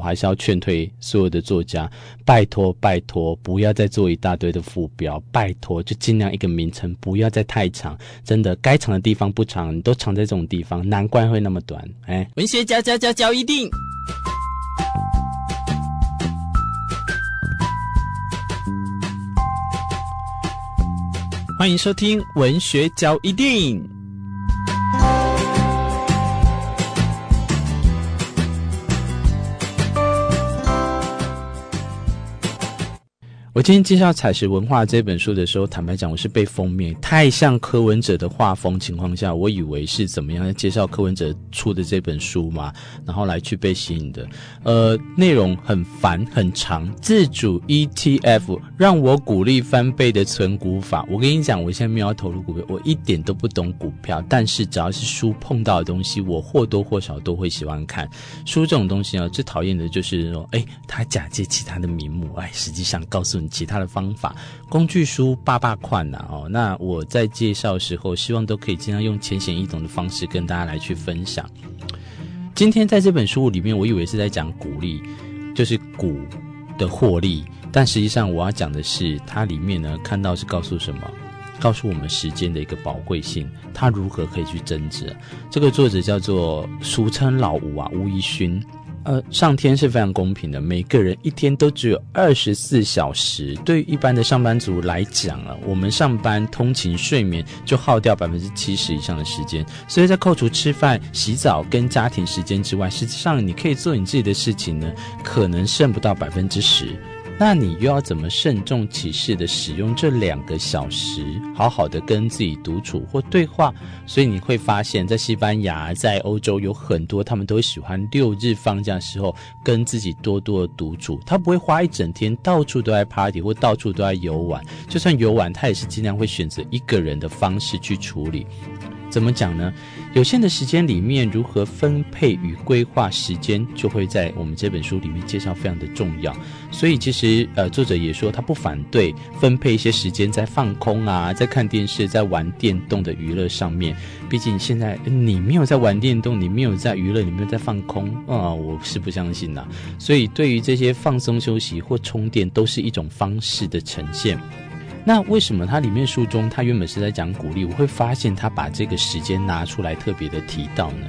我还是要劝退所有的作家，拜托拜托，不要再做一大堆的副标，拜托就尽量一个名称不要再太长，真的该长的地方不长，你都藏在这种地方，难怪会那么短。哎，文学家家家教一定，欢迎收听文学交一定。我今天介绍《采石文化》这本书的时候，坦白讲，我是被封面太像柯文哲的画风情况下，我以为是怎么样介绍柯文哲出的这本书嘛，然后来去被吸引的。呃，内容很烦很长，自主 ETF 让我鼓励翻倍的存股法。我跟你讲，我现在没有要投入股票，我一点都不懂股票，但是只要是书碰到的东西，我或多或少都会喜欢看。书这种东西啊，最讨厌的就是说，哎，他假借其他的名目，哎，实际上告诉。其他的方法，工具书八八款呐哦，那我在介绍的时候，希望都可以尽量用浅显易懂的方式跟大家来去分享。今天在这本书里面，我以为是在讲股利，就是股的获利，但实际上我要讲的是，它里面呢看到是告诉什么？告诉我们时间的一个宝贵性，它如何可以去增值。这个作者叫做俗称老吴啊，吴一勋。呃，上天是非常公平的，每个人一天都只有二十四小时。对于一般的上班族来讲啊，我们上班、通勤、睡眠就耗掉百分之七十以上的时间。所以在扣除吃饭、洗澡跟家庭时间之外，实际上你可以做你自己的事情呢，可能剩不到百分之十。那你又要怎么慎重其事的使用这两个小时，好好的跟自己独处或对话？所以你会发现，在西班牙、在欧洲有很多，他们都喜欢六日放假的时候跟自己多多的独处。他不会花一整天到处都在 party 或到处都在游玩，就算游玩，他也是尽量会选择一个人的方式去处理。怎么讲呢？有限的时间里面，如何分配与规划时间，就会在我们这本书里面介绍非常的重要。所以其实呃，作者也说他不反对分配一些时间在放空啊，在看电视、在玩电动的娱乐上面。毕竟现在你没有在玩电动，你没有在娱乐，你没有在放空啊，我是不相信的。所以对于这些放松休息或充电，都是一种方式的呈现。那为什么它里面书中，它原本是在讲鼓励，我会发现他把这个时间拿出来特别的提到呢？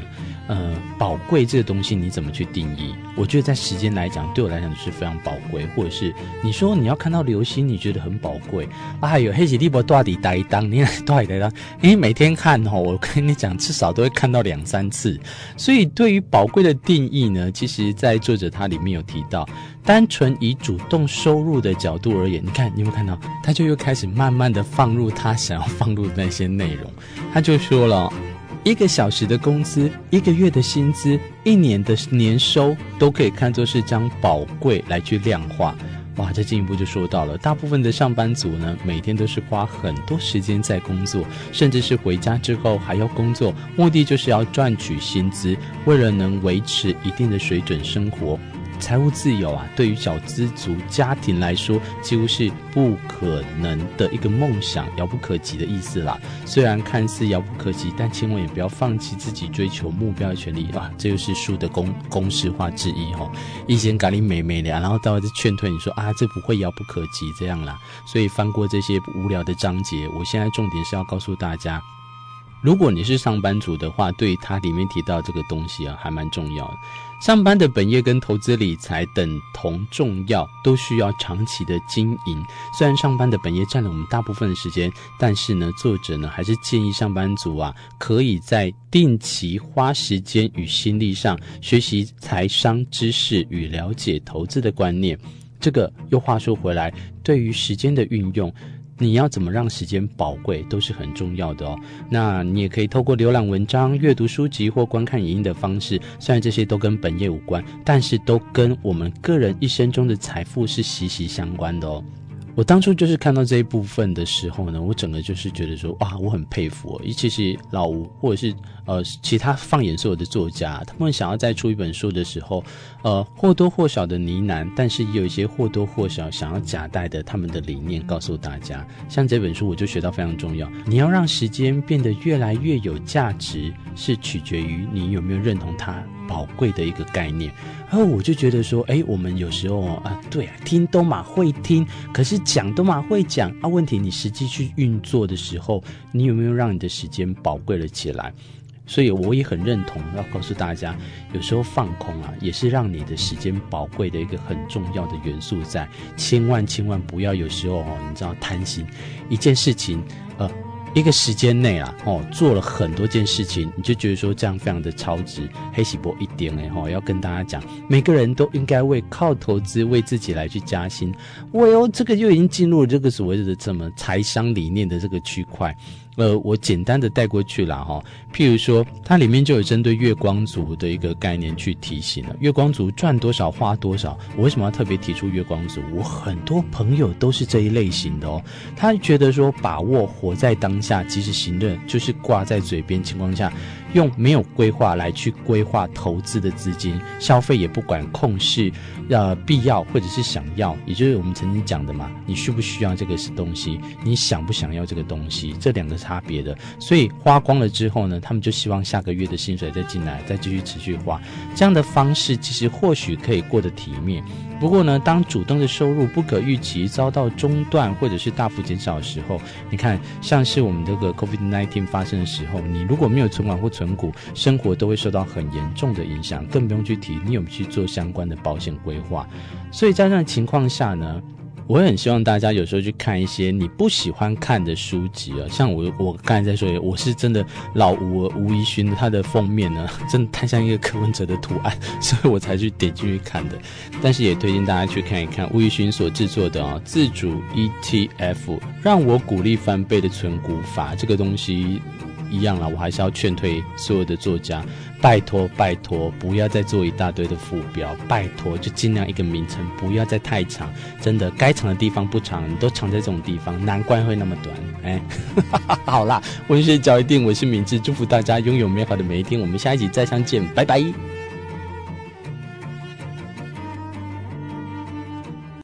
呃，宝贵这个东西你怎么去定义？我觉得在时间来讲，对我来讲是非常宝贵。或者是你说你要看到流星，你觉得很宝贵啊？还有黑吉利伯多底呆当，你多底呆当，你每天看哦，我跟你讲，至少都会看到两三次。所以对于宝贵的定义呢，其实在作者他里面有提到，单纯以主动收入的角度而言，你看你有没有看到？他就又开始慢慢的放入他想要放入的那些内容，他就说了。一个小时的工资，一个月的薪资，一年的年收，都可以看作是将宝贵来去量化。哇，这进一步就说到了，大部分的上班族呢，每天都是花很多时间在工作，甚至是回家之后还要工作，目的就是要赚取薪资，为了能维持一定的水准生活。财务自由啊，对于小资族家庭来说，几乎是不可能的一个梦想，遥不可及的意思啦。虽然看似遥不可及，但千万也不要放弃自己追求目标的权利啊！这就是书的公公式化之一哈。以前咖喱美美的，然后到这劝退你说啊，这不会遥不可及这样啦。所以翻过这些无聊的章节，我现在重点是要告诉大家。如果你是上班族的话，对它里面提到这个东西啊，还蛮重要的。上班的本业跟投资理财等同重要，都需要长期的经营。虽然上班的本业占了我们大部分的时间，但是呢，作者呢还是建议上班族啊，可以在定期花时间与心力上学习财商知识与了解投资的观念。这个又话说回来，对于时间的运用。你要怎么让时间宝贵，都是很重要的哦。那你也可以透过浏览文章、阅读书籍或观看影音的方式，虽然这些都跟本业无关，但是都跟我们个人一生中的财富是息息相关的哦。我当初就是看到这一部分的时候呢，我整个就是觉得说，哇，我很佩服哦。尤其是老吴，或者是呃其他放眼所有的作家，他们想要再出一本书的时候，呃或多或少的呢喃，但是也有一些或多或少想要夹带的他们的理念告诉大家。像这本书，我就学到非常重要，你要让时间变得越来越有价值，是取决于你有没有认同它。宝贵的一个概念。然后我就觉得说，哎，我们有时候啊，对啊，听都嘛会听，可是讲都嘛会讲啊。问题你实际去运作的时候，你有没有让你的时间宝贵了起来？所以我也很认同，要告诉大家，有时候放空啊，也是让你的时间宝贵的一个很重要的元素在。千万千万不要有时候哦，你知道贪心，一件事情，呃，一个时间内啊，哦，做了很多件事情，你就觉得说这样非常的超值，黑喜波一点哎哈，要跟大家讲，每个人都应该为靠投资为自己来去加薪。喂哦，这个就已经进入了这个所谓的什么财商理念的这个区块。呃，我简单的带过去了哈。譬如说，它里面就有针对月光族的一个概念去提醒了。月光族赚多少花多少。我为什么要特别提出月光族？我很多朋友都是这一类型的哦。他觉得说，把握活在当下，及时行乐，就是挂在嘴边情况下，用没有规划来去规划投资的资金，消费也不管控制，呃，必要或者是想要，也就是我们曾经讲的嘛，你需不需要这个东西？你想不想要这个东西？这两个。差别的，所以花光了之后呢，他们就希望下个月的薪水再进来，再继续持续花。这样的方式其实或许可以过得体面。不过呢，当主动的收入不可预期遭到中断或者是大幅减少的时候，你看，像是我们这个 COVID-19 发生的时候，你如果没有存款或存股，生活都会受到很严重的影响，更不用去提你有没有去做相关的保险规划。所以在这样情况下呢，我很希望大家有时候去看一些你不喜欢看的书籍啊，像我我刚才在说，我是真的老吴吴怡勋他的封面呢，真的太像一个柯文哲的图案，所以我才去点进去看的。但是也推荐大家去看一看吴怡勋所制作的啊自主 ETF，让我股利翻倍的存股法这个东西。一样啦，我还是要劝退所有的作家，拜托拜托，不要再做一大堆的副标，拜托就尽量一个名称，不要再太长，真的该长的地方不长，你都藏在这种地方，难怪会那么短。哎，好啦，文学交一定，我是明智，祝福大家拥有美好的每一天，我们下一集再相见，拜拜。